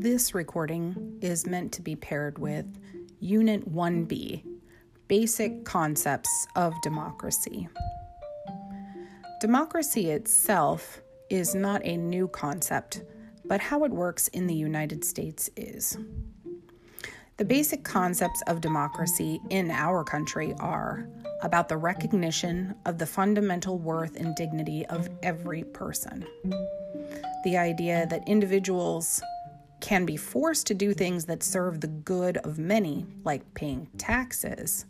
This recording is meant to be paired with Unit 1B Basic Concepts of Democracy. Democracy itself is not a new concept, but how it works in the United States is. The basic concepts of democracy in our country are about the recognition of the fundamental worth and dignity of every person. The idea that individuals can be forced to do things that serve the good of many, like paying taxes,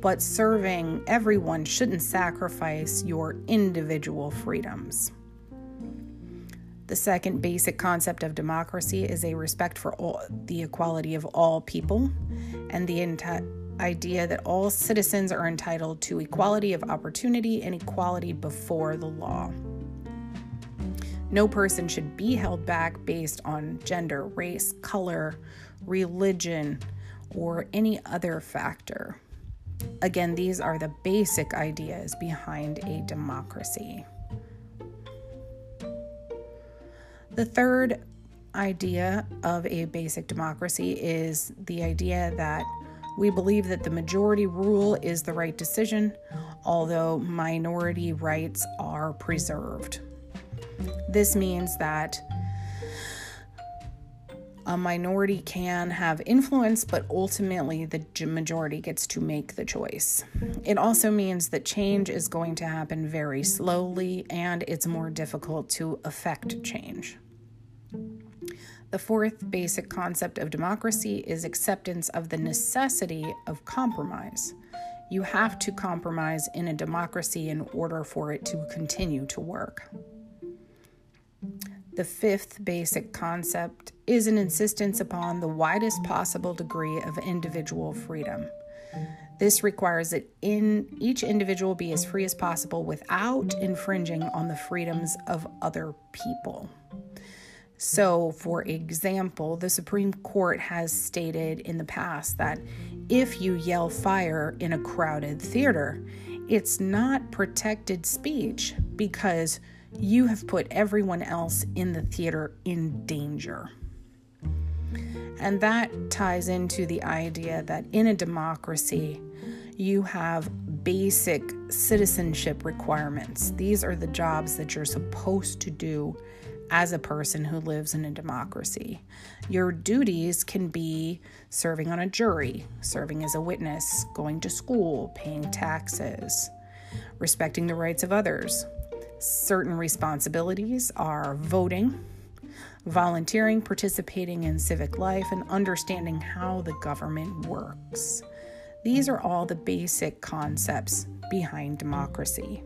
but serving everyone shouldn't sacrifice your individual freedoms. The second basic concept of democracy is a respect for all, the equality of all people and the enti- idea that all citizens are entitled to equality of opportunity and equality before the law. No person should be held back based on gender, race, color, religion, or any other factor. Again, these are the basic ideas behind a democracy. The third idea of a basic democracy is the idea that we believe that the majority rule is the right decision, although minority rights are preserved. This means that a minority can have influence, but ultimately the majority gets to make the choice. It also means that change is going to happen very slowly and it's more difficult to affect change. The fourth basic concept of democracy is acceptance of the necessity of compromise. You have to compromise in a democracy in order for it to continue to work. The fifth basic concept is an insistence upon the widest possible degree of individual freedom. This requires that in each individual be as free as possible without infringing on the freedoms of other people. So, for example, the Supreme Court has stated in the past that if you yell fire in a crowded theater, it's not protected speech because you have put everyone else in the theater in danger. And that ties into the idea that in a democracy, you have basic citizenship requirements. These are the jobs that you're supposed to do as a person who lives in a democracy. Your duties can be serving on a jury, serving as a witness, going to school, paying taxes, respecting the rights of others. Certain responsibilities are voting, volunteering, participating in civic life, and understanding how the government works. These are all the basic concepts behind democracy.